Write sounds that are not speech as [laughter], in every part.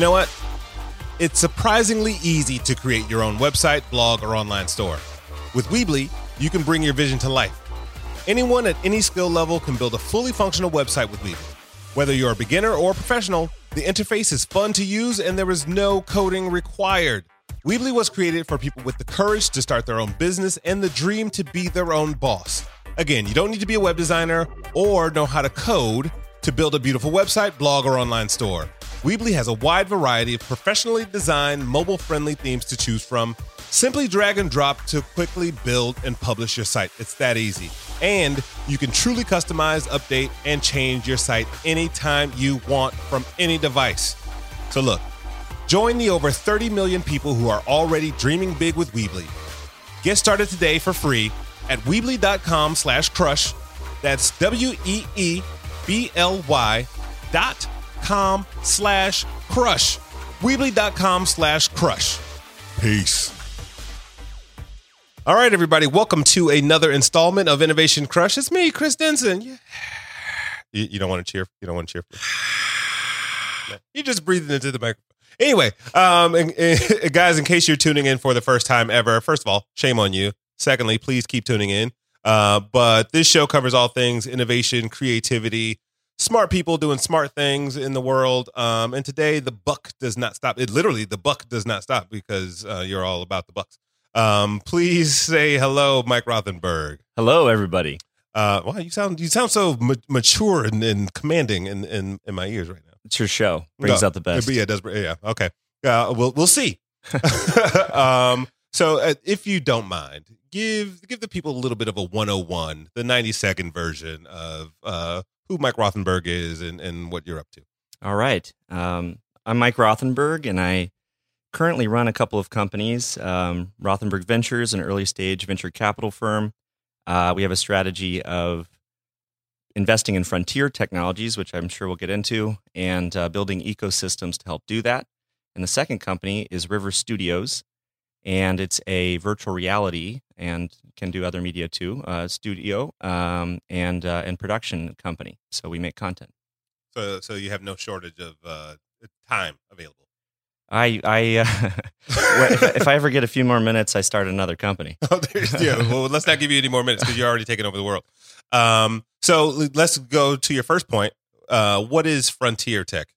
You know what? It's surprisingly easy to create your own website, blog, or online store. With Weebly, you can bring your vision to life. Anyone at any skill level can build a fully functional website with Weebly. Whether you're a beginner or a professional, the interface is fun to use and there is no coding required. Weebly was created for people with the courage to start their own business and the dream to be their own boss. Again, you don't need to be a web designer or know how to code to build a beautiful website, blog, or online store. Weebly has a wide variety of professionally designed, mobile friendly themes to choose from. Simply drag and drop to quickly build and publish your site. It's that easy. And you can truly customize, update, and change your site anytime you want from any device. So, look, join the over 30 million people who are already dreaming big with Weebly. Get started today for free at Weebly.com slash crush. That's W E E B L Y dot com slash crush. Weebly.com slash crush. Peace. All right, everybody, welcome to another installment of Innovation Crush. It's me, Chris Denson. Yeah. You, you don't want to cheer? You don't want to cheer? No. You're just breathing into the microphone. Anyway, um, and- [laughs] and guys, in case you're tuning in for the first time ever, first of all, shame on you. Secondly, please keep tuning in. Uh, but this show covers all things innovation, creativity, smart people doing smart things in the world. Um, and today, the buck does not stop. It literally, the buck does not stop because uh, you're all about the bucks. Um, please say hello, Mike Rothenberg. Hello, everybody. Uh, wow, you sound you sound so ma- mature and, and commanding in, in in my ears right now. It's your show. Brings No, out the best. Yeah, does. Yeah, okay. Uh, we'll we'll see. [laughs] [laughs] um, so, uh, if you don't mind, give give the people a little bit of a 101, the 90 second version of uh, who Mike Rothenberg is and, and what you're up to. All right. Um, I'm Mike Rothenberg, and I currently run a couple of companies. Um, Rothenberg Ventures, an early stage venture capital firm. Uh, we have a strategy of investing in frontier technologies, which I'm sure we'll get into, and uh, building ecosystems to help do that. And the second company is River Studios, and it's a virtual reality and can do other media too, uh, studio um, and uh, and production company. So we make content. So, so you have no shortage of uh, time available. I I uh, [laughs] if, if I ever get a few more minutes, I start another company. [laughs] Oh, yeah, well, let's not give you any more minutes because you're already taking over the world. Um, so let's go to your first point. Uh, what is frontier tech?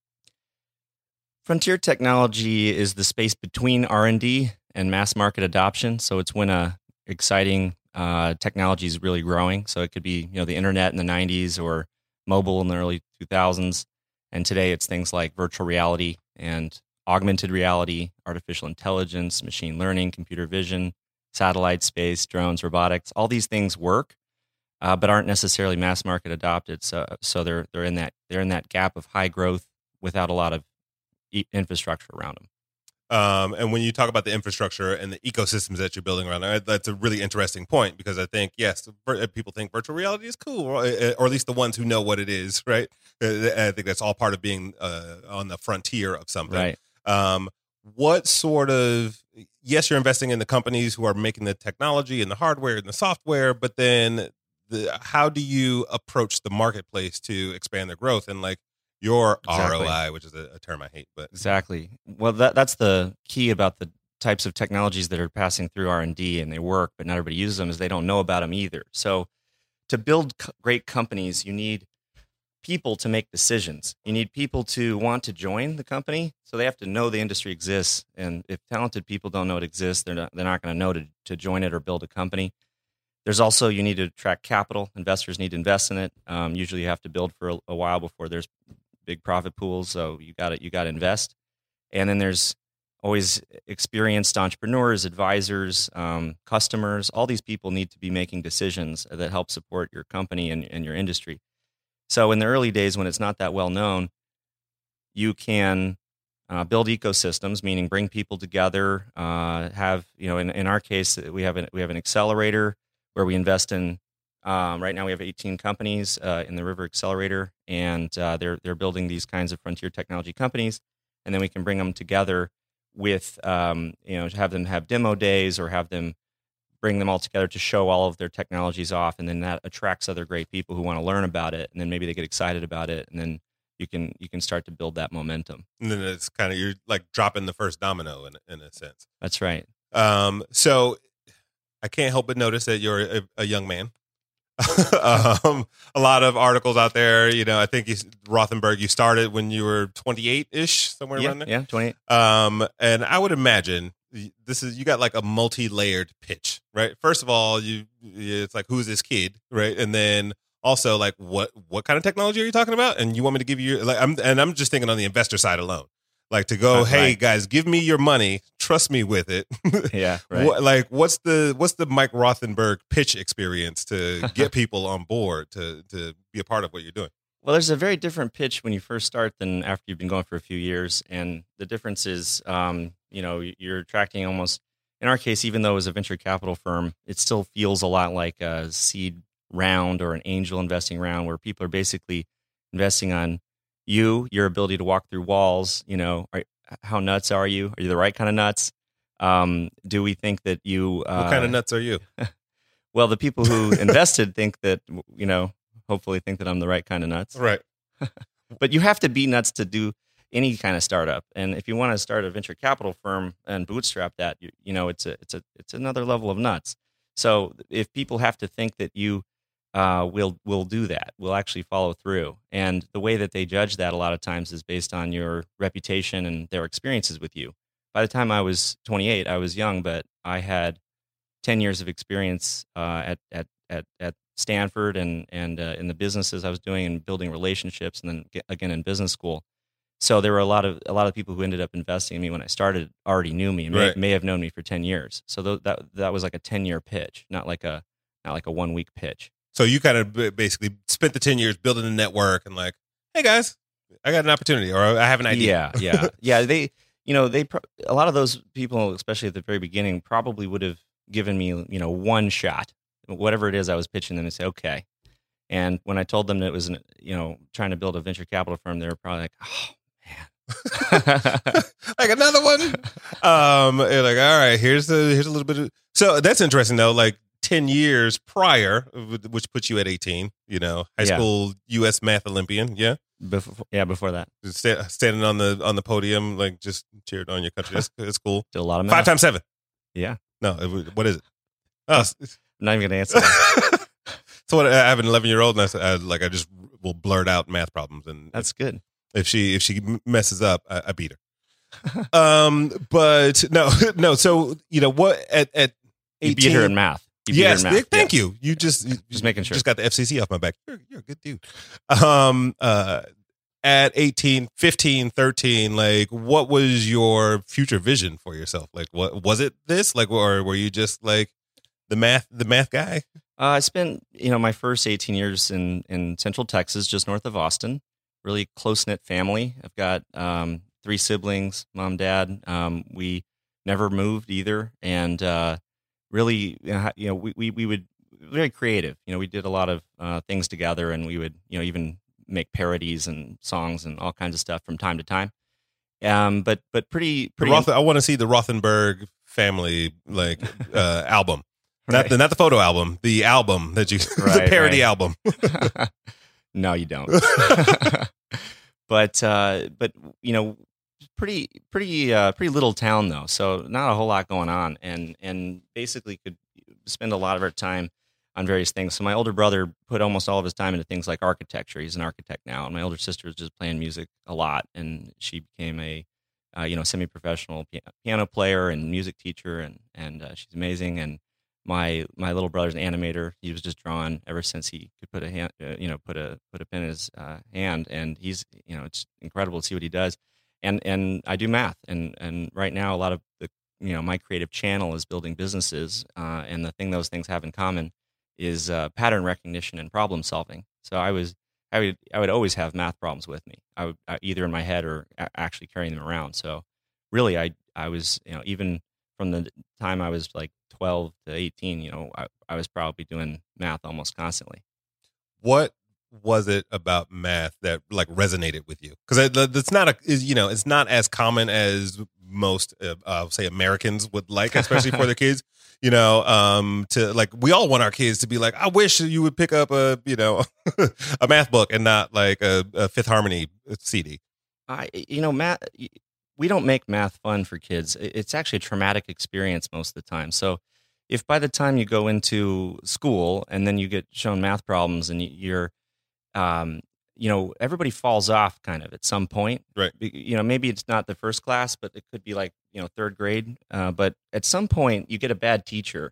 Frontier technology is the space between R and D and mass market adoption. So it's when a exciting uh, technology is really growing. So it could be you know the internet in the '90s or mobile in the early 2000s, and today it's things like virtual reality and augmented reality, artificial intelligence, machine learning, computer vision, satellite space, drones, robotics. All these things work, uh, but aren't necessarily mass market adopted. So so they're they're in that they're in that gap of high growth without a lot of e- infrastructure around them. Um, and when you talk about the infrastructure and the ecosystems that you're building around that's a really interesting point because I think yes, people think virtual reality is cool, or, uh, or at least the ones who know what it is, [laughs] right? Uh, I think that's all part of being uh, on the frontier of something. Right. Um, what sort of yes, you're investing in the companies who are making the technology and the hardware and the software, but then the how do you approach the marketplace to expand their growth and like your Exactly. ROI, which is a, a term I hate, but Exactly. Well, that that's the key about the types of technologies that are passing through R and D and they work, but not everybody uses them. Is they don't know about them either. So, to build co- great companies, you need people to make decisions. You need people to want to join the company, so they have to know the industry exists. And if talented people don't know it exists, they're not they're not going to know to to join it or build a company. There's also you need to attract capital. Investors need to invest in it. Um, usually, you have to build for a, a while before there's big profit pools. So you got to you got to invest. And then there's always experienced entrepreneurs, advisors, um, customers. All these people need to be making decisions that help support your company and, and your industry. So in the early days, when it's not that well known, you can uh, build ecosystems, meaning bring people together. Uh, have you know? In, in our case, we have an, we have an accelerator where we invest in. Um, right now, we have 18 companies uh, in the River Accelerator, and uh, they're they're building these kinds of frontier technology companies, and then we can bring them together with um, you know to have them have demo days or have them bring them all together to show all of their technologies off, and then that attracts other great people who want to learn about it, and then maybe they get excited about it, and then you can you can start to build that momentum. And then it's kind of you're like dropping the first domino in in a sense. That's right. Um, so I can't help but notice that you're a, a young man. [laughs] um, a lot of articles out there. You know, I think you, Rothenberg. You started when you were 28 ish, somewhere yeah, around there. yeah, 28. Um, and I would imagine this is you got like a multi-layered pitch, right? First of all, you it's like who's this kid, right? And then also like what what kind of technology are you talking about? And you want me to give you like I'm and I'm just thinking on the investor side alone. Like to go, Right. hey guys, give me your money, trust me with it. [laughs] Yeah, right. What, like what's the what's the Mike Rothenberg pitch experience to [laughs] get people on board to to be a part of what you're doing? Well, there's a very different pitch when you first start than after you've been going for a few years, and the difference is, um, you know, you're attracting almost. In our case, even though it was a venture capital firm, it still feels a lot like a seed round or an angel investing round, where people are basically investing on you, your ability to walk through walls. You know, are, how nuts are you? Are you the right kind of nuts? Um, do we think that you? Uh, What kind of nuts are you? [laughs] Well, the people who invested [laughs] think that you know, hopefully, think that I'm the right kind of nuts Right. [laughs] but you have to be nuts to do any kind of startup. And if you want to start a venture capital firm and bootstrap that, you, you know, it's a it's a it's another level of nuts. So if people have to think that you uh, will will do that, will actually follow through, and the way that they judge that a lot of times is based on your reputation and their experiences with you. By the time I was 28, I was young, but I had 10 years of experience uh, at, at at at Stanford and and uh, in the businesses I was doing and building relationships, and then again in business school. So there were a lot of a lot of people who ended up investing in me when I started already knew me and may, Right. may have known me for 10 years. So tho- that that was like a 10 year pitch, not like a not like a one week pitch. So you kind of basically spent the 10 years building a network and like, hey guys, I got an opportunity or I have an idea. Yeah, yeah, yeah. They, you know, they pro- a lot of those people, especially at the very beginning, probably would have given me, you know, one shot, whatever it is I was pitching them, and say, okay. And when I told them that it was, an, you know, trying to build a venture capital firm, they were probably like, oh man. [laughs] like another one. Um, like, all right, here's the here's a little bit of so that's interesting though. Like ten years prior, which puts you at eighteen. You know, high Yeah. school U.S. math Olympian. Yeah, before, yeah, before that, sta- standing on the on the podium, like just cheered on your country. That's, [laughs] that's cool. did a lot of math. Five times seven. Yeah, No, it what is it? Oh, I'm not even gonna answer that. [laughs] so what? I have an eleven year old, and I, said, I like I just will blurt out math problems, and That's good. if she if she messes up, I, I beat her. [laughs] um, but no, no. So you know what? At at You beat her in math. You yes, thank Yeah. you. You just you, Just making sure. Just got the FCC off my back. You're, you're a good dude. Um, uh, at 18, 15, 13, like what was your future vision for yourself? Like what was it this? Like or were you just like the math the math guy? Uh, I spent you know my first 18 years in in Central Texas, just north of Austin. Really close knit family. I've got um, three siblings, mom, dad. Um, we never moved either, and uh, really, you know, we, we we would very creative. You know, we did a lot of uh, things together, and we would you know even make parodies and songs and all kinds of stuff from time to time. Um, but but pretty pretty Roth, I want to see the Rothenberg family like [laughs] uh album. Not Right. the not the photo album, the album that you [laughs] the parody right. album. [laughs] no, you don't. but uh, but you know, pretty pretty uh, pretty little town though, so not a whole lot going on, and and basically could spend a lot of our time on various things. So my older brother put almost all of his time into things like architecture. He's an architect now, and my older sister was just playing music a lot, and she became a uh, you know semi-professional piano player and music teacher, and and uh, she's amazing. And my my little brother's an animator. He was just drawing ever since he could put a hand, uh, you know, put a put a pen in his uh, hand, and he's you know it's incredible to see what he does. And and I do math, and and right now a lot of the you know my creative channel is building businesses, uh, and the thing those things have in common is uh, pattern recognition and problem solving. So I was I would I would always have math problems with me. I would uh, either in my head or a- actually carrying them around. So really, I I was you know even from the time I was like 12 to 18, you know, I, I was probably doing math almost constantly. what was it about math that like resonated with you? Because that's not a is you know it's not as common as most uh, say Americans would like, especially for their [laughs] kids. You know, um, to like we all want our kids to be like, I wish you would pick up a you know [laughs] a math book and not like a, a Fifth Harmony CD. I you know math. We don't make math fun for kids. It's actually a traumatic experience most of the time. So if by the time you go into school and then you get shown math problems and you're um, you know everybody falls off kind of at some point. Right. You know maybe it's not the first class but it could be like you know third grade uh, but at some point you get a bad teacher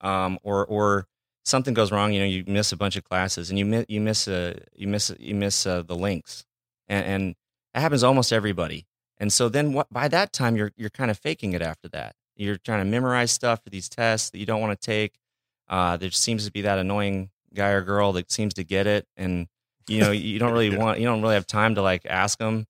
um, or or something goes wrong you know you miss a bunch of classes and you miss you miss a you miss you miss uh, the links. And, and that happens to almost everybody. And so then what, by that time you're you're kind of faking it after that. You're trying to memorize stuff for these tests that you don't want to take. Uh, there seems to be that annoying guy or girl that seems to get it and you know you don't really [laughs] yeah. want you don't really have time to like ask them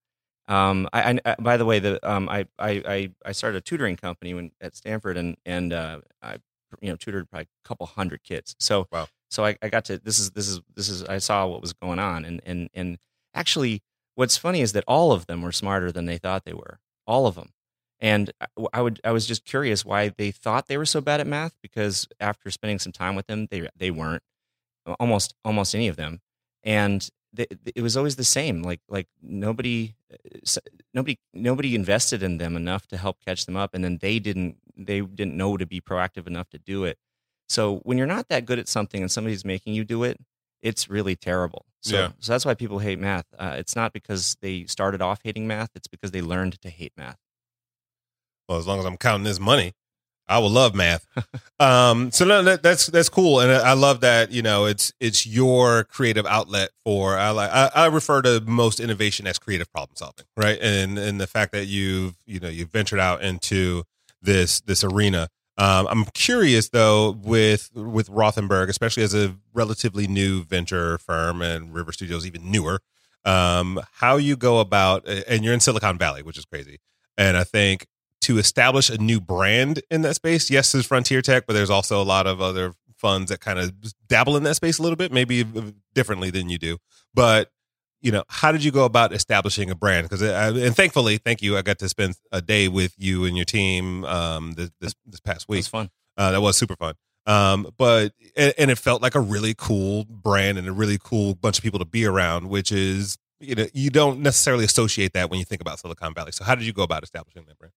um, I, I, by the way, the um, I, I I started a tutoring company when at Stanford, and and uh, I you know tutored probably a couple hundred kids. So wow. so I, I got to this is this is this is I saw what was going on, and and and actually, what's funny is that all of them were smarter than they thought they were, all of them. And I would I was just curious why they thought they were so bad at math because after spending some time with them, they they weren't almost almost any of them and it was always the same like like nobody uh, nobody nobody invested in them enough to help catch them up and then they didn't they didn't know to be proactive enough to do it. So when you're not that good at something and somebody's making you do it it's really terrible. So, yeah. so that's why people hate math. Uh, it's not because they started off hating math it's because they learned to hate math. Well as long as i'm counting this money I would love math. [laughs] um, so no, that, that's that's cool, and I love that you know it's it's your creative outlet for. I like I, I, refer to most innovation as creative problem solving, right? And and the fact that you've you know you've ventured out into this this arena. Um, I'm curious though with with Rothenberg, especially as a relatively new venture firm, and River Studios even newer. Um, how you go about, and you're in Silicon Valley, which is crazy. And I think to establish a new brand in that space. Yes, there's Frontier Tech, but there's also a lot of other funds that kind of dabble in that space a little bit, maybe differently than you do. But you know, how did you go about establishing a brand? Because and thankfully, thank you, I got to spend a day with you and your team um, this, this this past week. It was fun. Uh, that was super fun. Um, but and, and it felt like a really cool brand and a really cool bunch of people to be around, which is you know you don't necessarily associate that when you think about Silicon Valley. So how did you go about establishing that brand?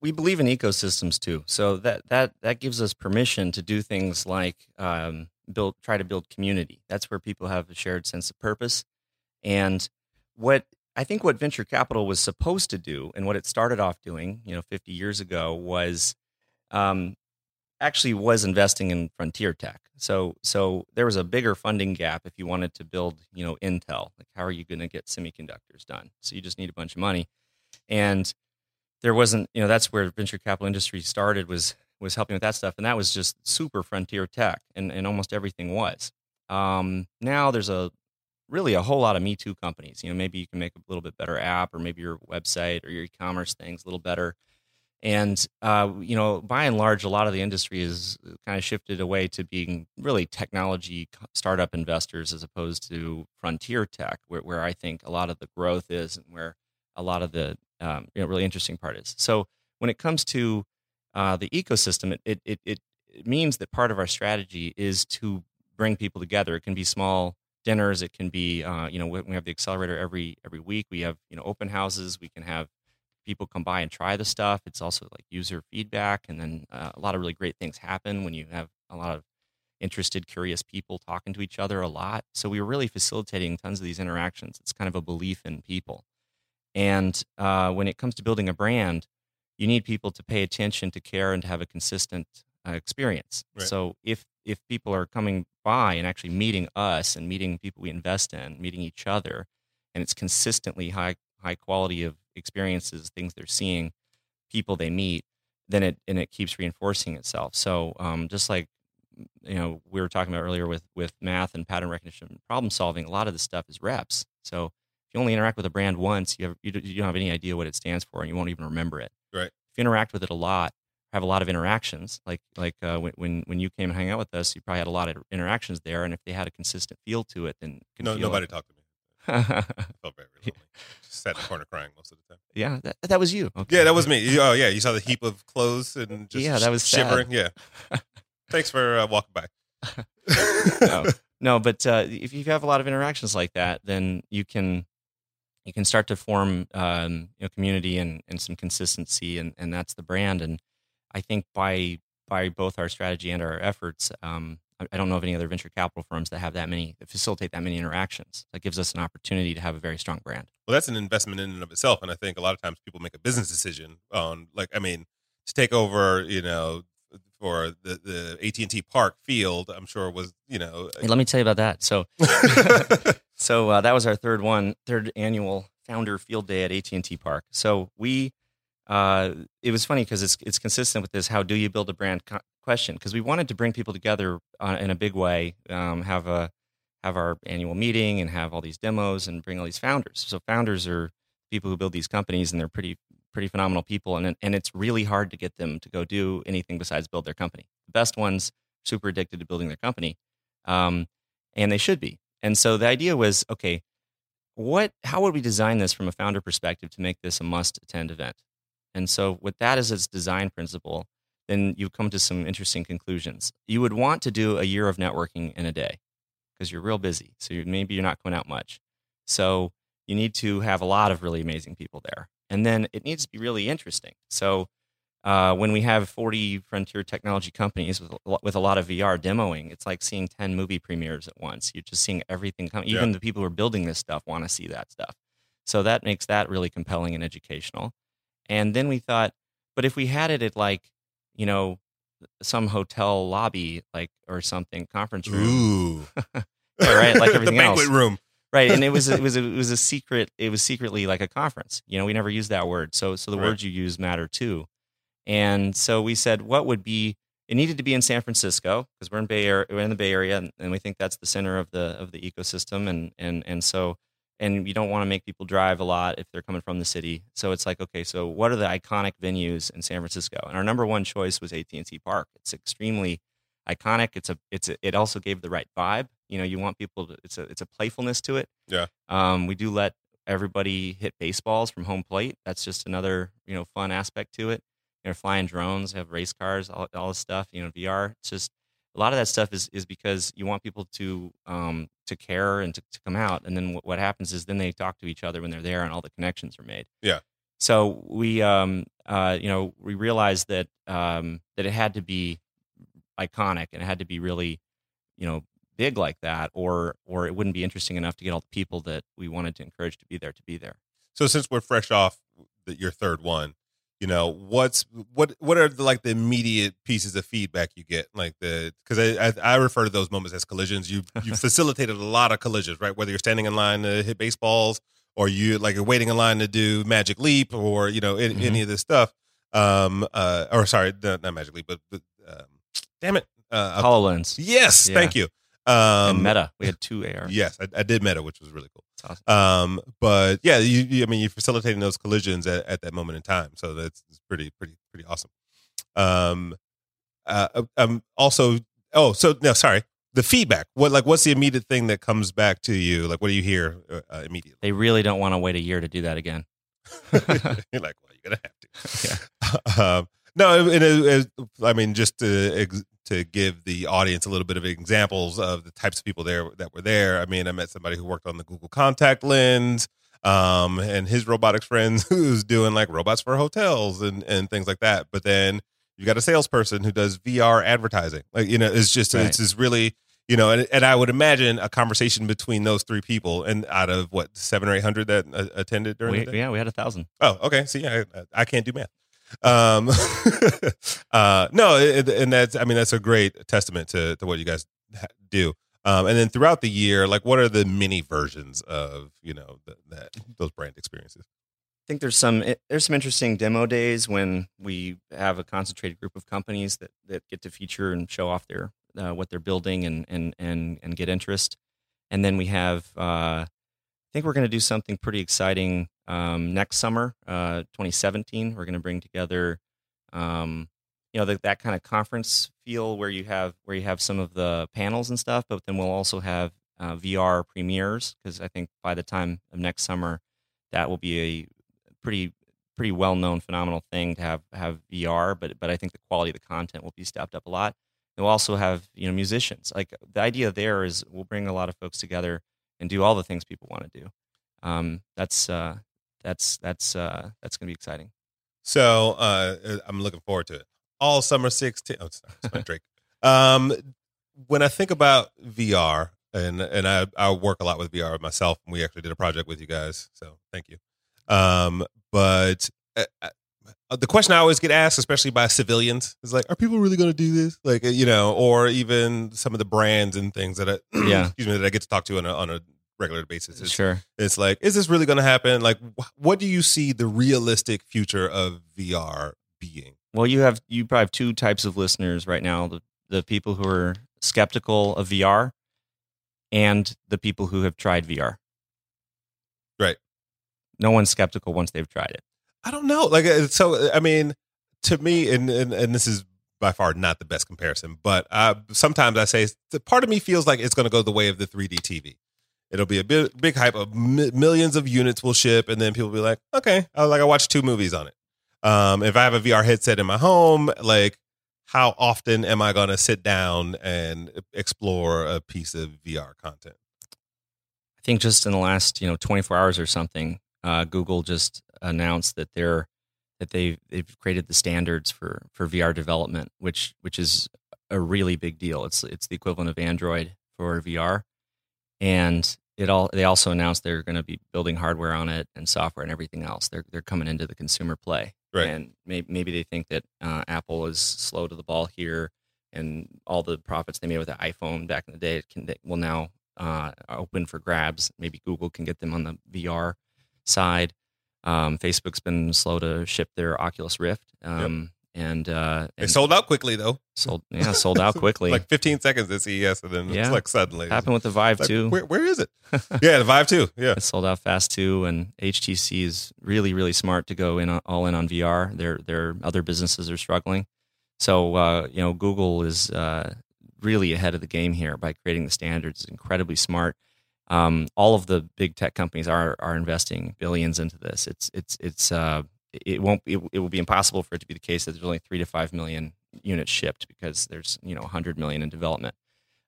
We believe in ecosystems too. So that that that gives us permission to do things like um, build, try to build community. That's where people have a shared sense of purpose. And what I think what venture capital was supposed to do, and what it started off doing, you know, 50 years ago, was um, actually was investing in frontier tech. So so there was a bigger funding gap if you wanted to build, you know, Intel. Like, how are you going to get semiconductors done? So you just need a bunch of money, and there wasn't you know that's where venture capital industry started was was helping with that stuff and that was just super frontier tech and, and almost everything was. Um, now there's a really a whole lot of me too companies you know maybe you can make a little bit better app or maybe your website or your e-commerce things a little better. And uh, you know by and large a lot of the industry is kind of shifted away to being really technology startup investors as opposed to frontier tech where, where i think a lot of the growth is and where a lot of the um, you know, really interesting part is. So when it comes to uh, the ecosystem, it, it, it, it means that part of our strategy is to bring people together. It can be small dinners. It can be, uh, you know, we have the accelerator every every week. We have, you know, open houses. We can have people come by and try the stuff. It's also like user feedback, and then uh, a lot of really great things happen when you have a lot of interested, curious people talking to each other a lot. So we were really facilitating tons of these interactions. It's kind of a belief in people. And uh, when it comes to building a brand, you need people to pay attention, to care, and to have a consistent uh, experience. Right. So if if people are coming by and actually meeting us and meeting people we invest in, meeting each other, and it's consistently high high quality of experiences, things they're seeing, people they meet, then it and it keeps reinforcing itself. So um, just like you know we were talking about earlier with with math and pattern recognition, problem solving, a lot of the stuff is reps. So you only interact with a brand once, you, have, you, you don't have any idea what it stands for, and you won't even remember it. Right. If you interact with it a lot, have a lot of interactions, like like uh, when when you came and hang out with us, you probably had a lot of interactions there, and if they had a consistent feel to it, then no, nobody talked to me. [laughs] felt very lonely. Just sat in the corner crying most of the time. yeah, that, that was you. Okay. Yeah, that was me. Oh yeah, you saw the heap of clothes and [laughs] just Yeah, that was sad. shivering. Yeah. [laughs] Thanks for uh, walking by. no, no, but uh, if you have a lot of interactions like that, then you can you can start to form um, you know community and, and some consistency, and, and that's the brand. And I think by by both our strategy and our efforts, um, I, don't know of any other venture capital firms that have that many that facilitate that many interactions. That gives us an opportunity to have a very strong brand. Well, that's an investment in and of itself, and I think a lot of times people make a business decision on, like, I mean, to take over, you know, for the the AT and T Park field. I'm sure was, you know, Hey, let me tell you about that. So [laughs] So uh, that was our third one, third annual founder field day at AT and T Park. So we, uh, it was funny because it's it's consistent with this. How do you build a brand co- question? Because we wanted to bring people together uh, in a big way, um, have a have our annual meeting and have all these demos and bring all these founders. So founders are people who build these companies and they're pretty pretty phenomenal people and and it's really hard to get them to go do anything besides build their company. The best ones super addicted to building their company, um, and they should be. And so the idea was, okay, what how would we design this from a founder perspective to make this a must attend event? And so with that as its design principle, then you come to some interesting conclusions. You would want to do a year of networking in a day because you're real busy. So you maybe you're not going out much. So you need to have a lot of really amazing people there. And then it needs to be really interesting. So uh, when we have 40 frontier technology companies with, a with a lot of VR demoing, it's like seeing 10 movie premieres at once. You're just seeing everything come. Even the people who are building this stuff want to see that stuff. So that makes that really compelling and educational. And then we thought, but if we had it at like, you know, some hotel lobby, like or something, conference room, Ooh, [laughs] Yeah, right, like [laughs] everything the banquet else. room. Right? And it was it [laughs] was it was a secret. It was secretly like a conference. You know, we never used that word. So so the Right. words you use matter too. And so we said, what would be? It needed to be in San Francisco because we're in Bay Area, we're in the Bay Area, and, and we think that's the center of the of the ecosystem. And and and so and you don't want to make people drive a lot if they're coming from the city. So it's like, okay, so what are the iconic venues in San Francisco? And our number one choice was AT and T Park. It's extremely iconic. It's a it's a, it also gave the right vibe. You know, you want people to it's a it's a playfulness to it. Yeah. Um, we do let everybody hit baseballs from home plate. That's just another you know fun aspect to it. You know, flying drones, have race cars, all all this stuff. You know, VR. It's just a lot of that stuff is is because you want people to um to care and to, to come out. And then what, what happens is then they talk to each other when they're there, and all the connections are made. Yeah. So we um uh you know we realized that um that it had to be iconic and it had to be really you know big like that or or it wouldn't be interesting enough to get all the people that we wanted to encourage to be there to be there So since we're fresh off the, your third one, you know what's what what are the, like the immediate pieces of feedback you get? Like the because I, I I refer to those moments as collisions. You you [laughs] facilitated a lot of collisions, right? Whether you're standing in line to hit baseballs or you like you're waiting in line to do Magic Leap or you know any, Mhm. any of this stuff. Um uh or sorry not, not Magic Leap but, but um, damn it uh, hololens yes Yeah. thank you um and meta we had two ar yes I, I did meta which was really cool awesome. um, but yeah, you, you, I mean, you're facilitating those collisions at, at that moment in time, so that's pretty, pretty, pretty awesome. Um, uh, um, also, oh, so no, sorry, the feedback. What, like, what's the immediate thing that comes back to you? Like, what do you hear uh, uh, immediately? they really don't want to wait a year to do that again [laughs] you're like, well, you're gonna have to. [laughs] [laughs] um, no, and it, it, I mean, just to ex- to give the audience a little bit of examples of the types of people there that were there. I mean, I met somebody who worked on the Google Contact Lens, um, and his robotics friends [laughs] who's doing like robots for hotels and and things like that. But then you got a salesperson who does VR advertising. Like, you know, it's just Right. it's just really. You know, and, and I would imagine a conversation between those three people, and out of what seven or eight hundred that uh, attended during we, the day. yeah we had a thousand Oh, okay. See, I, I can't do math. Um, [laughs] uh, no, it, and that's, I mean, that's a great testament to, to what you guys do. Um, and then throughout the year, like, what are the mini versions of, you know, the, that, those brand experiences? I think there's some it- there's some interesting demo days when we have a concentrated group of companies that, that get to feature and show off their uh, what they're building and and and and get interest. And then we have uh, I think we're going to do something pretty exciting um, next summer, uh, 2017. We're going to bring together um, you know the, that kind of conference feel where you have where you have some of the panels and stuff, but then we'll also have uh, VR premieres because I think by the time of next summer, that will be a pretty pretty well known phenomenal thing to have have VR. But but I think the quality of the content will be stepped up a lot. we'll also have you know musicians. Like the idea there is we'll bring a lot of folks together and do all the things people want to do. Um, that's uh, that's that's uh, that's going to be exciting. So uh, I'm looking forward to it. All summer 16. Oh, sorry, it's my Drake. Um, when I think about VR, and and I, I work a lot with VR myself, and we actually did a project with you guys, so thank you. Um, but uh, uh, the question I always get asked, especially by civilians, is like, "Are people really going to do this?" Like, uh, you know, or even some of the brands and things that I, [clears throat] Yeah. excuse me, that I get to talk to on a on a regular basis. It's, Sure. it's like, is this really going to happen? Like, wh- what do you see the realistic future of VR being? Well, you have you probably have two types of listeners right now: the the people who are skeptical of VR, and the people who have tried VR. Right. No one's skeptical once they've tried it. I don't know. Like, uh, so I mean, to me, and and, and this is by far not the best comparison, but uh, sometimes I say the part of me feels like it's going to go the way of the 3D TV. It'll be a big, big hype of mi- millions of units will ship, and then people will be like, okay, I like I watched two movies on it. Um, if I have a VR headset in my home, like how often am I going to sit down and explore a piece of VR content? I think just in the last you know 24 hours or something, uh, Google just announced that they're that they they've created the standards for for VR development, which which is a really big deal. It's it's the equivalent of Android for VR, and it all they also announced they're going to be building hardware on it and software and everything else. They're they're coming into the consumer play, Right. and maybe maybe they think that uh, Apple is slow to the ball here, and all the profits they made with the iPhone back in the day can they will now uh, open for grabs. Maybe Google can get them on the VR side. Um, Facebook's been slow to ship their Oculus Rift, um, and, uh, It sold out quickly though. sold yeah sold out [laughs] quickly. like 15 seconds at CES, and then Yeah. it's like suddenly Happened with the Vive Like, too. Where, where is it? [laughs] yeah, the Vive too. Yeah. It sold out fast too, and HTC is really, really smart to go in all in on VR. Their their other businesses are struggling, so uh, you know Google is uh, really ahead of the game here by creating the standards. It's incredibly smart. Um, all of the big tech companies are are investing billions into this. It's it's it's uh, it won't it, it will be impossible for it to be the case that there's only three to five million units shipped because there's you know 100 million in development.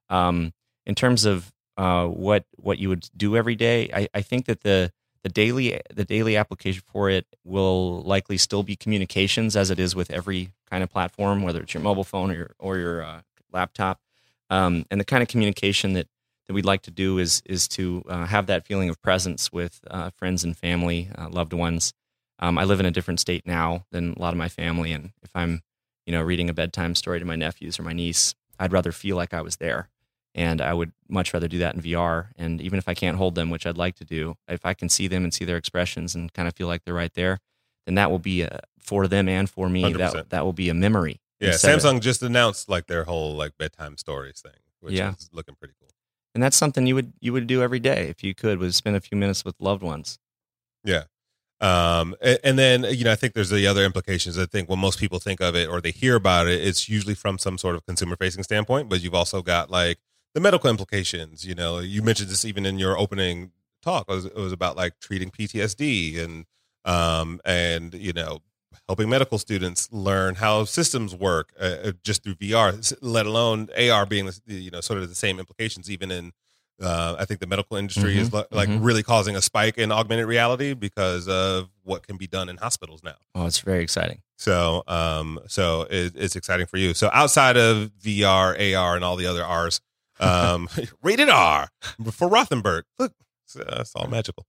Um, in terms of uh, what what you would do every day. I, I think that the the daily the daily application for it will likely still be communications as it is with every kind of platform, whether it's your mobile phone or your or your uh, laptop. Um, and the kind of communication that that we'd like to do is is to uh, have that feeling of presence with uh, friends and family, uh, loved ones. Um, I live in a different state now than a lot of my family, and if I'm you know reading a bedtime story to my nephews or my niece, I'd rather feel like I was there and I would much rather do that in VR. And even if I can't hold them, which I'd like to do, if I can see them and see their expressions and kind of feel like they're right there, then that will be a, for them and for me. 100%. That that will be a memory. Yeah. instead of- Samsung just announced like their whole like bedtime stories thing, which Yeah. is looking pretty cool. and that's something you would you would do every day if you could. Was spend a few minutes with loved ones. Yeah. Um, a- and, then, you know, I think there's the other implications. I think when most people think of it or they hear about it, it's usually from some sort of consumer facing standpoint, but you've also got like the medical implications. You know, you mentioned this even in your opening talk. It was, it was about like treating PTSD and, um, and, you know, helping medical students learn how systems work uh, uh, just through VR, let alone AR being, you know, sort of the same implications, even in, uh, I think the medical industry is li- like mhm. really causing a spike in augmented reality because of what can be done in hospitals now. Oh, it's very exciting. So, um, so it, it's exciting for you. So outside of VR, AR, and all the other R's, um, [laughs] [laughs] rated R for Rothenberg. Look, it's, uh, it's all magical.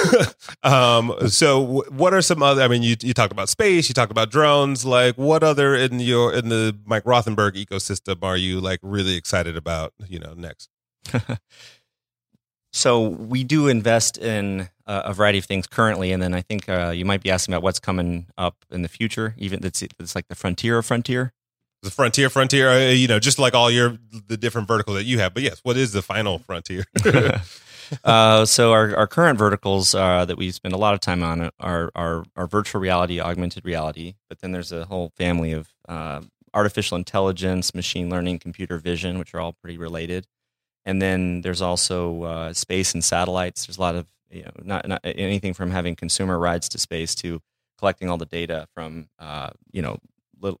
[laughs] um, so wh- what are some other? I mean, you you talked about space, you talked about drones. Like, what other in your in the Mike Rothenberg ecosystem are you like really excited about? You know, next. [laughs] So we do invest in a, a variety of things currently, and then I think uh, you might be asking about what's coming up in the future. Even it's it's like the frontier of frontier. The frontier, frontier, uh, you know, just like all your the different verticals that you have. But yes, what is the final frontier? [laughs] [laughs] uh, so our, our current verticals uh, that we spend a lot of time on are, are, are virtual reality, augmented reality, but then there's a whole family of uh, artificial intelligence, machine learning, computer vision, which are all pretty related. And then there's also uh, space and satellites. There's a lot of you know not, not anything from having consumer rides to space to collecting all the data from uh, you know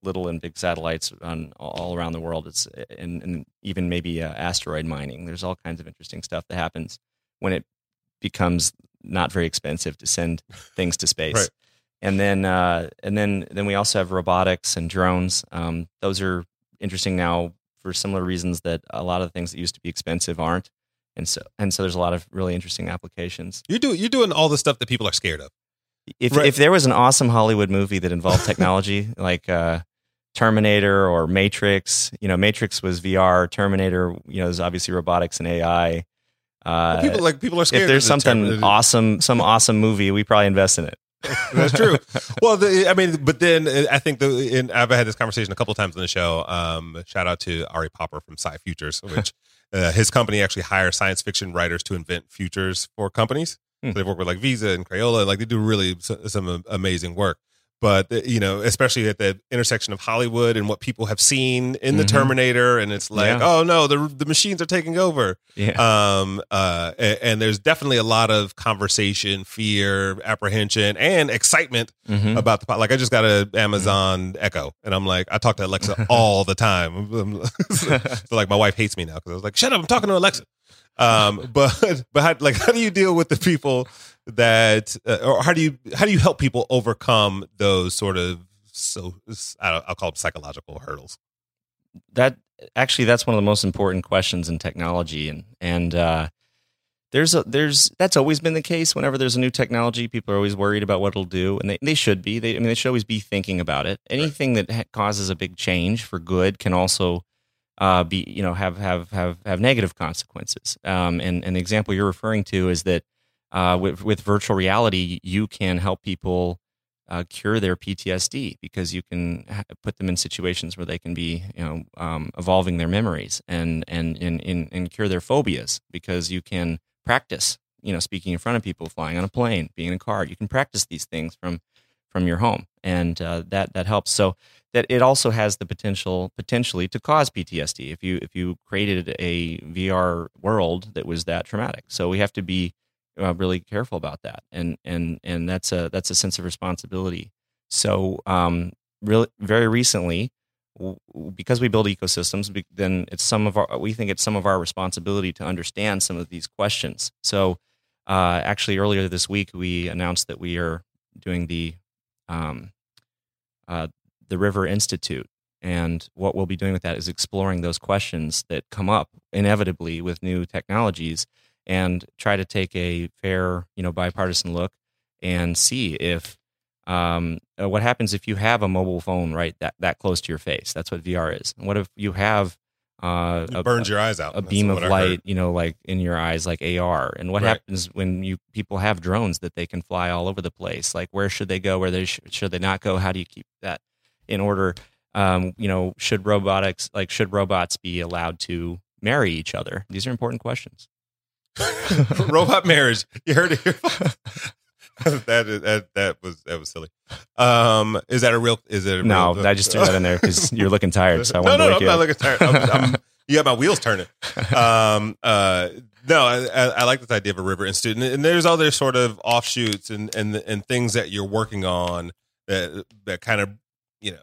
little and big satellites on all around the world. It's and, and even maybe uh, asteroid mining. There's all kinds of interesting stuff that happens when it becomes not very expensive to send [laughs] things to space. Right. And then uh, and then then we also have robotics and drones. Um, those are interesting now for similar reasons that a lot of the things that used to be expensive aren't. And so and so there's a lot of really interesting applications. You do you're doing all the stuff that people are scared of. If right. if there was an awesome Hollywood movie that involved [laughs] technology like uh, Terminator or Matrix, you know, Matrix was VR. Terminator, you know, is obviously robotics and AI. Uh, well, people like people are scared. If there's something Terminator. awesome, some awesome movie, we probably invest in it. [laughs] That's true. well, the, I mean, but then uh, I think the in, I've had this conversation a couple times on the show. Um, shout out to Ari Popper from Sci Futures, [laughs] which uh, his company actually hires science fiction writers to invent futures for companies. Hmm. So they've worked with like Visa and Crayola, like they do really some amazing work but uh, you know especially at the intersection of hollywood and what people have seen in the mm-hmm. terminator and it's like yeah. oh no the the machines are taking over yeah. um uh and, and, there's definitely a lot of conversation fear apprehension and excitement mm-hmm. about the like i just got an amazon mm-hmm. echo and i'm like i talk to alexa [laughs] all the time [laughs] so like my wife hates me now because i was like shut up i'm talking to alexa um [laughs] but but how, like how do you deal with the people that uh, or how do you how do you help people overcome those sort of so I'll call them psychological hurdles? That actually that's one of the most important questions in technology and and uh, there's a there's that's always been the case. Whenever there's a new technology people are always worried about what it'll do and they, they should be. They I mean they should always be thinking about it. Anything right. that causes a big change for good can also uh, be you know have have have have negative consequences um, and and the example you're referring to is that uh, with, with virtual reality, you can help people uh, cure their PTSD because you can ha- put them in situations where they can be, you know, um, evolving their memories and, and, and, and, and cure their phobias because you can practice, you know, speaking in front of people, flying on a plane, being in a car. You can practice these things from, from your home and uh, that, that helps. So that it also has the potential potentially to cause PTSD if you, if you created a VR world that was that traumatic. So we have to be uh, really careful about that, and and and that's a that's a sense of responsibility. So, um, really, very recently, because we build ecosystems, then it's some of our we think it's some of our responsibility to understand some of these questions. So, uh, actually, earlier this week, we announced that we are doing the um, uh, the River Institute, and what we'll be doing with that is exploring those questions that come up inevitably with new technologies and try to take a fair, you know, bipartisan look and see if um, uh, what happens if you have a mobile phone right that, that close to your face. That's what VR is. And what if you have uh, it burns a, your eyes out. A beam of light, you know, like in your eyes, like AR. And what right. happens when you people have drones that they can fly all over the place? Like, where should they go? Where they sh- should they not go? How do you keep that in order? Um, you know, should robotics like should robots be allowed to marry each other? These are important questions. [laughs] robot marriage. You heard it here. [laughs] [laughs] that is that that was that was silly. Um, is that a real? Is it? no, real, I just threw that in there because [laughs] you're looking tired. So I no, no, no I'm not looking tired. I'm, I'm, [laughs] you got my wheels turning. Um, uh, no, I, I, like this idea of a river institute, and, and there's other sort of offshoots and and and things that you're working on that that kind of you know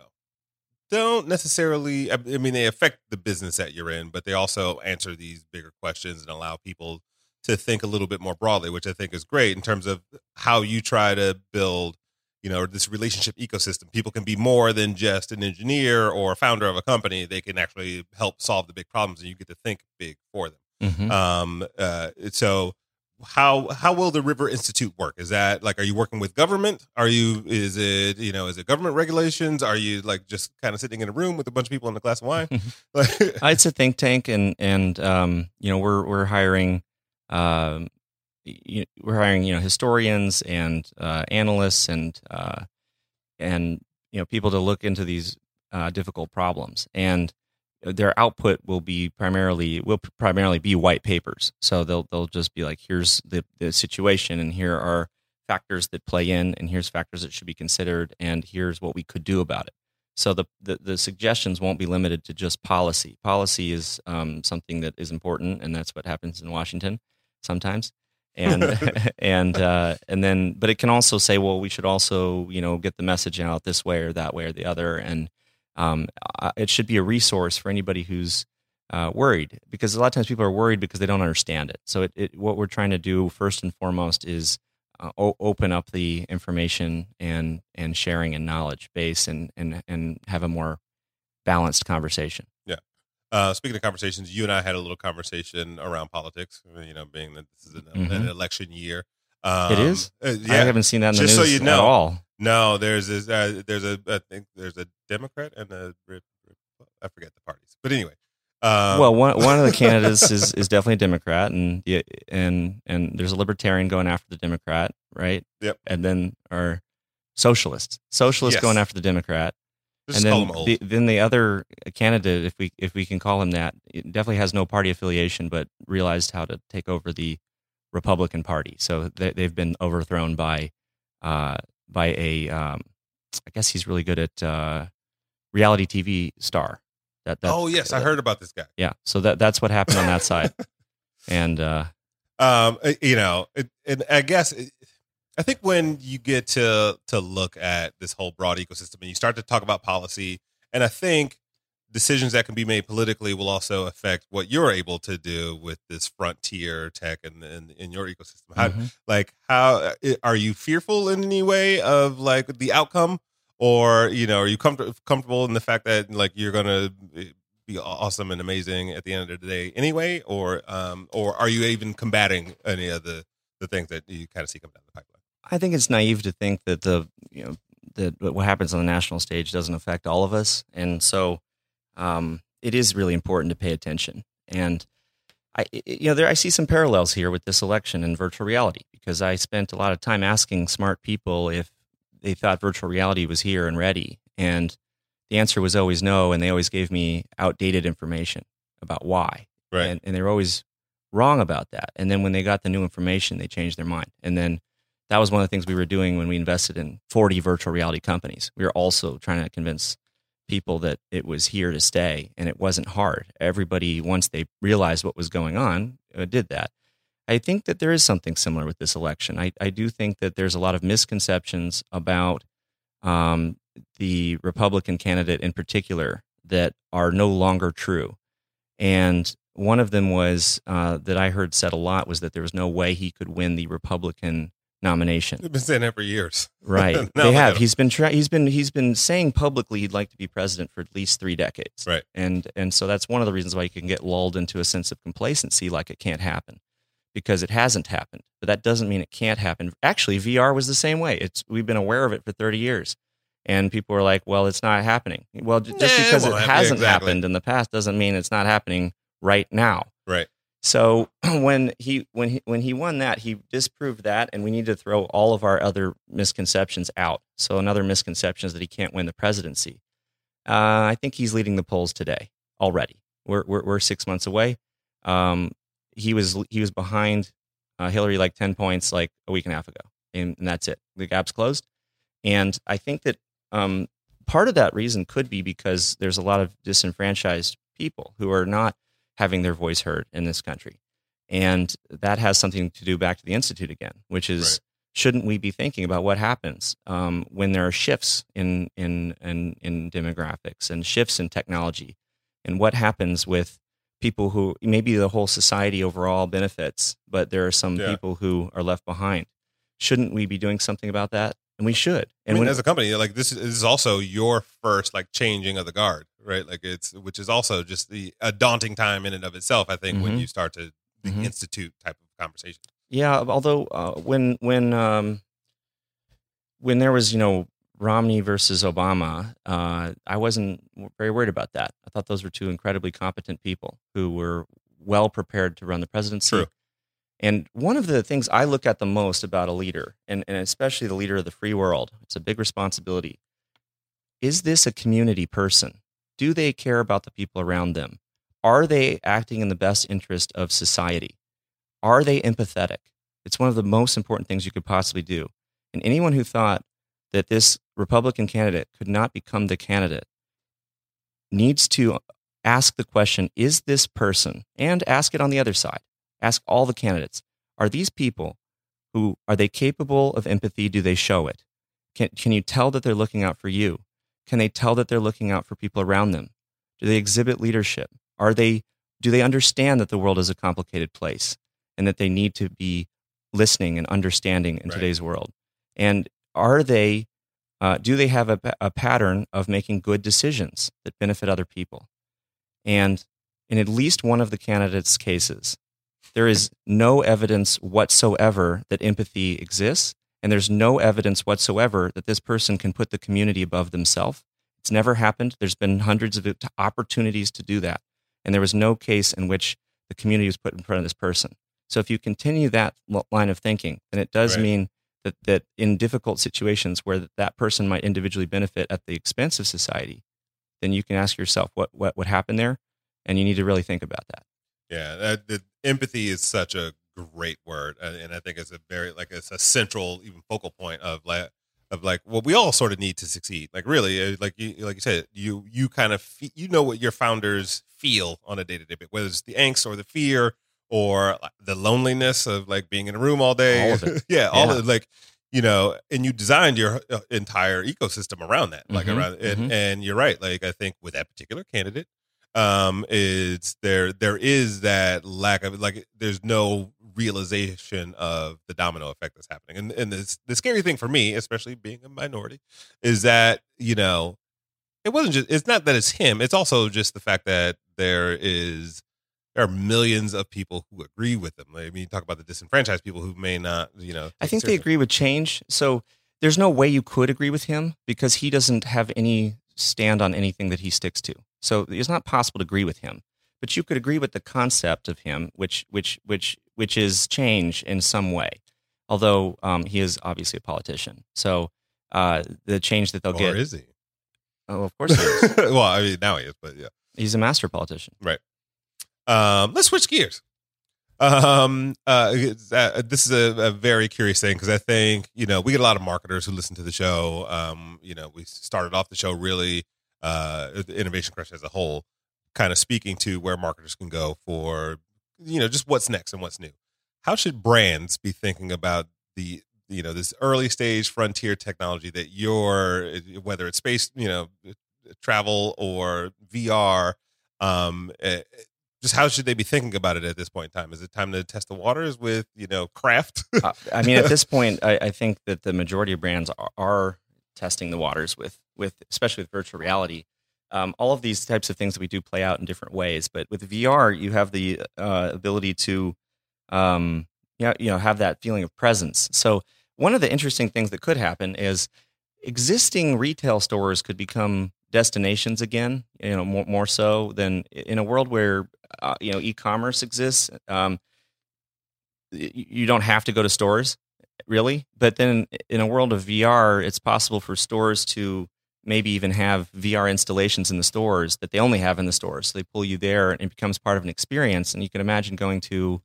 don't necessarily. I mean, they affect the business that you're in, but they also answer these bigger questions and allow people to think a little bit more broadly, which I think is great in terms of how you try to build, you know, this relationship ecosystem. People can be more than just an engineer or a founder of a company. They can actually help solve the big problems, and you get to think big for them. Mm-hmm. Um, uh, so how how will the River Institute work? Is that like are you working with government? Are you is it you know is it government regulations? Are you like just kind of sitting in a room with a bunch of people and a glass of wine? [laughs] [laughs] it's a think tank, and and um, you know we're we're hiring um, we're hiring you know historians and uh, analysts and uh, and you know people to look into these uh, difficult problems. And their output will be primarily will primarily be white papers. So they'll they'll just be like here's the, the situation and here are factors that play in and here's factors that should be considered and here's what we could do about it. So the, the, the suggestions won't be limited to just policy. Policy is um, something that is important, and that's what happens in Washington sometimes. [laughs] And [laughs] and uh, and then, but it can also say, well, we should also you know get the message out this way or that way or the other, and um, it should be a resource for anybody who's uh, worried because a lot of times people are worried because they don't understand it. So it, it, what we're trying to do first and foremost is uh, o- open up the information and and sharing and knowledge base and and and have a more balanced conversation. Yeah. Uh, speaking of conversations, you and I had a little conversation around politics. You know, being that this is an, Mhm. an election year. Um, it is. uh, I haven't seen that in the Just news so you at know. all. No, there's this, uh, there's a I think there's a Democrat and a I forget the parties, but anyway. Um, well, one one of the [laughs] candidates is, is definitely a Democrat, and yeah, and and there's a Libertarian going after the Democrat, right? Yep. And then our socialists, socialists Yes. going after the Democrat, just and then the, then the other candidate, if we if we can call him that, definitely has no party affiliation, but realized how to take over the Republican Party. So they, they've been overthrown by uh, by a, um, I guess he's really good at uh, reality TV star. That, that oh yes, I heard about this guy. Yeah, so that that's what happened on that side, [laughs] and uh, um uh, you know it, and i guess it, i think when you get to to look at this whole broad ecosystem and you start to talk about policy and i think decisions that can be made politically will also affect what you're able to do with this frontier tech and in, in your ecosystem. How, mhm. like how uh, are you fearful in any way of like the outcome? Or you know are you comfort- comfortable in the fact that like you're gonna be awesome and amazing at the end of the day anyway? Or um or are you even combating any of the the things that you kind of see coming down the pipeline I think it's naive to think that the you know that what happens on the national stage doesn't affect all of us, and so um, it is really important to pay attention. And I, you know, there I see some parallels here with this election and virtual reality because I spent a lot of time asking smart people if they thought virtual reality was here and ready, and the answer was always no, and they always gave me outdated information about why, right and, and they were always wrong about that. And then when they got the new information, they changed their mind. And then that was one of the things we were doing when we invested in 40 virtual reality companies. We were also trying to convince people that it was here to stay and it wasn't hard. Everybody, once they realized what was going on, uh, did that. I think that there is something similar with this election. I, I do think that there's a lot of misconceptions about um, the Republican candidate in particular that are no longer true. And one of them was uh, that I heard said a lot was that there was no way he could win the Republican nomination. they've been saying that for years [laughs] Right? They have. He's been try- he's been he's been saying publicly he'd like to be president for at least three decades. Right. And and so that's one of the reasons why you can get lulled into a sense of complacency, like it can't happen, because it hasn't happened. But that doesn't mean it can't happen. Actually, VR was the same way. It's we've been aware of it for thirty years. And people are like, "Well, it's not happening." Well, just Nah, because it happen. hasn't Exactly. happened in the past doesn't mean it's not happening right now. right So [clears throat] when he when he when he won that, he disproved that, and we need to throw all of our other misconceptions out. So another misconception is that he can't win the presidency. Uh, I think he's leading the polls today already. We're we're, we're six months away. Um, he was he was behind uh, Hillary like ten points like a week and a half ago, and, and that's it. The gap's closed, and I think that um, part of that reason could be because there's a lot of disenfranchised people who are not having their voice heard in this country. And that has something to do back to the Institute again, which is Right. shouldn't we be thinking about what happens um, when there are shifts in, in, in, in demographics and shifts in technology? And what happens with people who maybe the whole society overall benefits, but there are some Yeah. people who are left behind? Shouldn't we be doing something about that? And we should. I And mean, when, as a company, like this is, this is also your first like changing of the guard, right? Like it's which is also just the a daunting time in and of itself. I think when Mhm. you start to the Mhm. institute type of conversation. Yeah, although uh, when when um, when there was you know Romney versus Obama, uh, I wasn't very worried about that. I thought those were two incredibly competent people who were well prepared to run the presidency. True. And one of the things I look at the most about a leader, and, and especially the leader of the free world, it's a big responsibility. Is this a community person? Do they care about the people around them? Are they acting in the best interest of society? Are they empathetic? It's one of the most important things you could possibly do. And anyone who thought that this Republican candidate could not become the candidate needs to ask the question is this person and ask it on the other side ask all the candidates are these people who are they capable of empathy? Do they show it? Can, can you tell that they're looking out for you? Can they tell that they're looking out for people around them? Do they exhibit leadership? Are they do they understand that the world is a complicated place and that they need to be listening and understanding in Right. today's world? And are they uh, do they have a, a pattern of making good decisions that benefit other people? And in at least one of the candidates cases there is no evidence whatsoever that empathy exists and there's no evidence whatsoever that this person can put the community above themselves. It's never happened. There's been hundreds of opportunities to do that and there was no case in which the community was put in front of this person. So if you continue that line of thinking then it does Right. mean that, that in difficult situations where that person might individually benefit at the expense of society then you can ask yourself what, what would happen there and you need to really think about that Yeah, that, the empathy is such a great word, uh, and I think it's a very like it's a central, even focal point of like of like what we all sort of need to succeed. Like really, uh, like you like you said, you you kind of fe- you know what your founders feel on a day to day, bit, whether it's the angst or the fear or the loneliness of like being in a room all day. All [laughs] it. yeah, all Yeah. of like you know, and you designed your uh, entire ecosystem around that, like Mhm, around and, mhm. and you're right. Like I think with that particular candidate um is there there is that lack of like there's no realization of the domino effect that's happening and and this, the scary thing for me especially being a minority is that you know it wasn't just it's not that it's him it's also just the fact that there is there are millions of people who agree with them i mean you talk about the disenfranchised people who may not you know I think they agree with change. So there's no way you could agree with him because he doesn't have any stand on anything that he sticks to. So it's not possible to agree with him. But you could agree with the concept of him, which which which which is change in some way. Although um, he is obviously a politician, so uh, the change that they'll get or get. is he oh, of course, he is. [laughs] well i mean now he is but yeah he's a master politician. Right? Um, let's switch gears. Um, uh, uh, this is a, a very curious thing because I think you know we get a lot of marketers who listen to the show. Um, you know, we started off the show really uh, the Innovation Crush as a whole, kind of speaking to where marketers can go for you know just what's next and what's new. How should brands be thinking about the you know this early stage frontier technology that you're whether it's space you know travel or VR um eh, just how should they be thinking about it at this point in time is it time to test the waters with you know craft Uh, I mean, at [laughs] this point, I, I think that the majority of brands are, are testing the waters with, with especially with virtual reality. Um, all of these types of things that we do play out in different ways, but with VR, you have the uh, ability to, um, you know, you know, have that feeling of presence. So one of the interesting things that could happen is existing retail stores could become destinations again. You know, more, more so than in a world where uh, you know e-commerce exists. Um, you don't have to go to stores really? But then in a world of vr it's possible for stores to maybe even have vr installations in the stores that they only have in the stores. So they pull you there and it becomes part of an experience. And you can imagine going to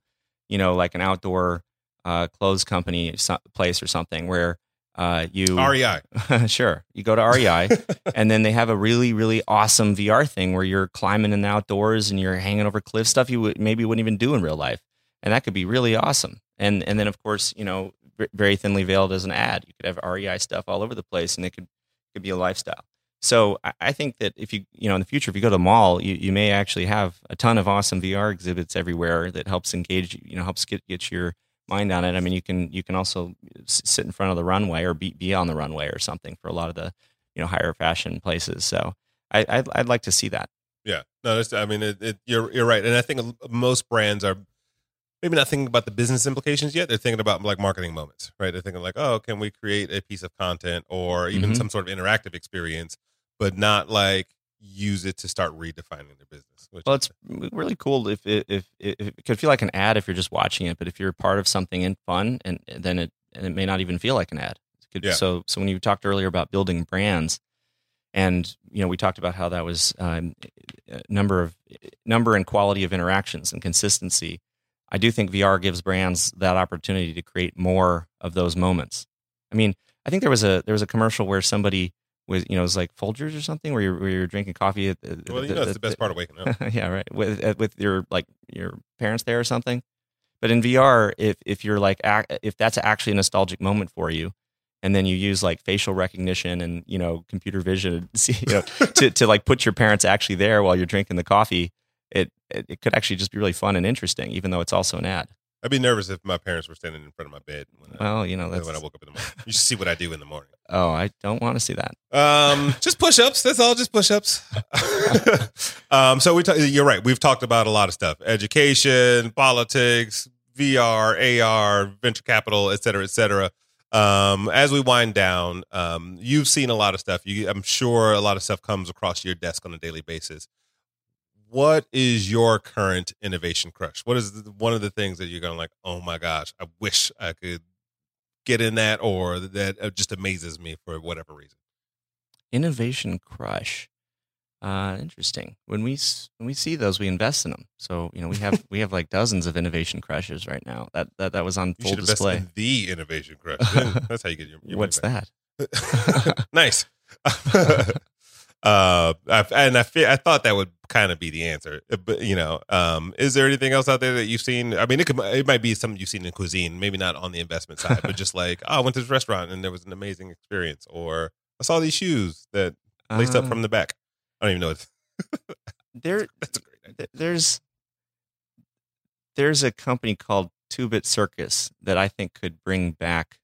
you know like an outdoor uh, clothes company place or something where uh, you rei [laughs] sure. You go to rei [laughs] and then they have a really really awesome vr thing where you're climbing in the outdoors and you're hanging over cliff stuff you would, maybe wouldn't even do in real life. And that could be really awesome. And and then of course you know very thinly veiled as an ad. You could have rei stuff all over the place and it could could be a lifestyle. So I, think that if you you know in the future if you go to the mall you, you may actually have a ton of awesome vr exhibits everywhere that helps engage you know helps get get your mind on it. I mean you can you can also sit in front of the runway or be, be on the runway or something for a lot of the you know higher fashion places. So I, I'd, I'd like to see that. Yeah. No i mean it, it, you're you're right. And i think most brands are maybe not thinking about the business implications yet they're thinking about like marketing moments right they're thinking like oh can we create a piece of content or even Mhm. some sort of interactive experience but not like use it to start redefining their business which Well, it's really cool if it, if, if it could feel like an ad if you're just watching it, but if you're part of something in fun, and then it and it may not even feel like an ad. Could- Yeah. So so when you talked earlier about building brands, and you know we talked about how that was um, number of number and quality of interactions and consistency. I do think VR gives brands that opportunity to create more of those moments. I mean, I think there was a there was a commercial where somebody was you know, it's like Folgers or something where you're where you're drinking coffee. At the, Well, you know, it's the best part of waking up. [laughs] yeah, right. With uh, with your like your parents there or something. But in VR, if if you're like if that's actually a nostalgic moment for you, and then you use like facial recognition and you know computer vision see, you know, [laughs] to to like put your parents actually there while you're drinking the coffee, it, it it could actually just be really fun and interesting, even though it's also an ad. I'd be nervous if my parents were standing in front of my bed when, I, Well, you know that's when I woke up in the morning. You should see what I do in the morning. oh, I don't want to see that. Um, just push ups. That's all. Just push ups. [laughs] um, so we. T- you're right. We've talked about a lot of stuff: education, politics, VR, AR, venture capital, et cetera, et cetera. Um, as we wind down, um, you've seen a lot of stuff. You, I'm sure a lot of stuff comes across your desk on a daily basis. What is your current innovation crush? What is the, one of the things that you're going like? Oh my gosh, I wish I could get in that, or that uh, just amazes me for whatever reason. Innovation crush. Uh, interesting. When we when we see those, we invest in them. So you know we have [laughs] we have like dozens of innovation crushes right now. That that, that was on You full invest display. in the innovation [laughs] crush. That's how you get your. your What's that? [laughs] nice. uh, I, and I fe- I thought that would kind of be the answer, Uh, but you know, um, is there anything else out there that you've seen? I mean, it could it might be something you've seen in cuisine, maybe not on the investment side, but just [laughs] like oh, I went to this restaurant and there was an amazing experience, or I saw these shoes that laced up Uh, from the back. I don't even know. What, [laughs] there that's a great idea. there's there's a company called Two Bit Circus that I think could bring back,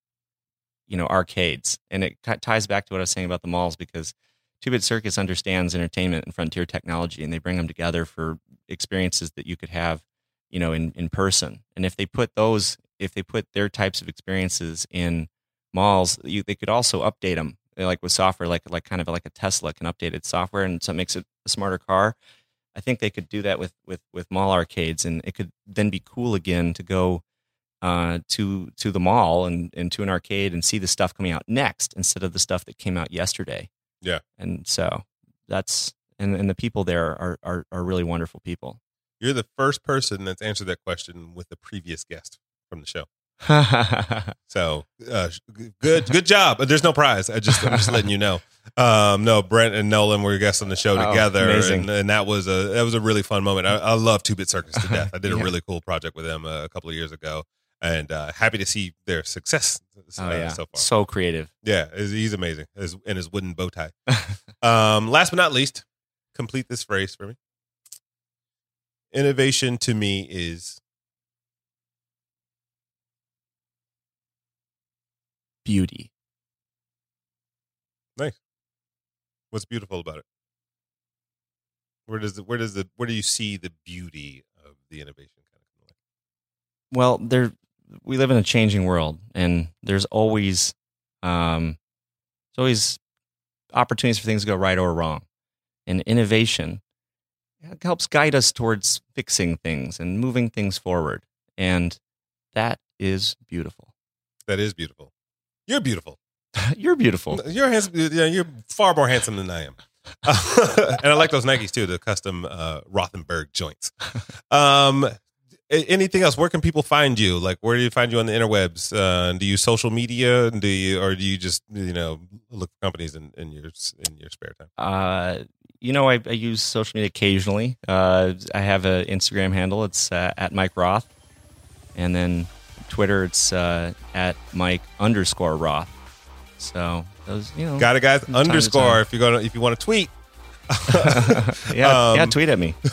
you know, arcades, and it ki- ties back to what I was saying about the malls because Two Bit Circus understands entertainment and frontier technology, and they bring them together for experiences that you could have, you know, in in person. And if they put those, if they put their types of experiences in malls, you, they could also update them, like with software, like like kind of like a Tesla can update its software, and so it makes it a smarter car. I think they could do that with with with mall arcades, and it could then be cool again to go uh, to to the mall and, and to an arcade and see the stuff coming out next instead of the stuff that came out yesterday. Yeah. and so that's and and the people there are are, are really wonderful people. You're the first person that's answered that question with the previous guest from the show. [laughs] So uh, good, good job. But There's no prize. I just, I'm just letting you know. Um, no, Brent and Nolan were guests on the show Oh, together, and, and that was a that was a really fun moment. I, I love Two Bit Circus to death. I did a Yeah. really cool project with them uh, a couple of years ago, and uh, happy to see their success oh yeah, so far. so creative. Yeah, he's he's amazing. His, and his wooden bow tie. [laughs] um, last but not least, complete this phrase for me. Innovation to me is Beauty. Nice. What's beautiful about it. Where does the, where does the where do you see the beauty of the innovation kind of come like? well there we live in a changing world and there's always um there's always opportunities for things to go right or wrong and innovation helps guide us towards fixing things and moving things forward and that is beautiful That is beautiful. You're beautiful. [laughs] you're beautiful You're handsome. Yeah, you're far more handsome than I am. [laughs] and I like those Nikes too, the custom uh, Rothenberg joints. [laughs] Um, anything else? Where can people find you? Like, where do you find you on the interwebs? Uh, do you social media? Do you, or do you just, you know, look for companies in, in your in your spare time? uh you know I, I use social media occasionally uh i have an instagram handle it's uh, at mike roth and then twitter it's uh at mike underscore roth so those you know Got it, guys. Underscore if you're gonna if you want to tweet. [laughs] yeah, yeah, Um, tweet at me. [laughs]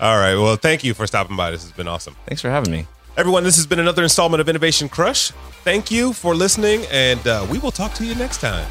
All right. Well, thank you for stopping by. This has been awesome. Thanks for having me. Everyone, this has been another installment of Innovation Crush. Thank you for listening, and uh, we will talk to you next time.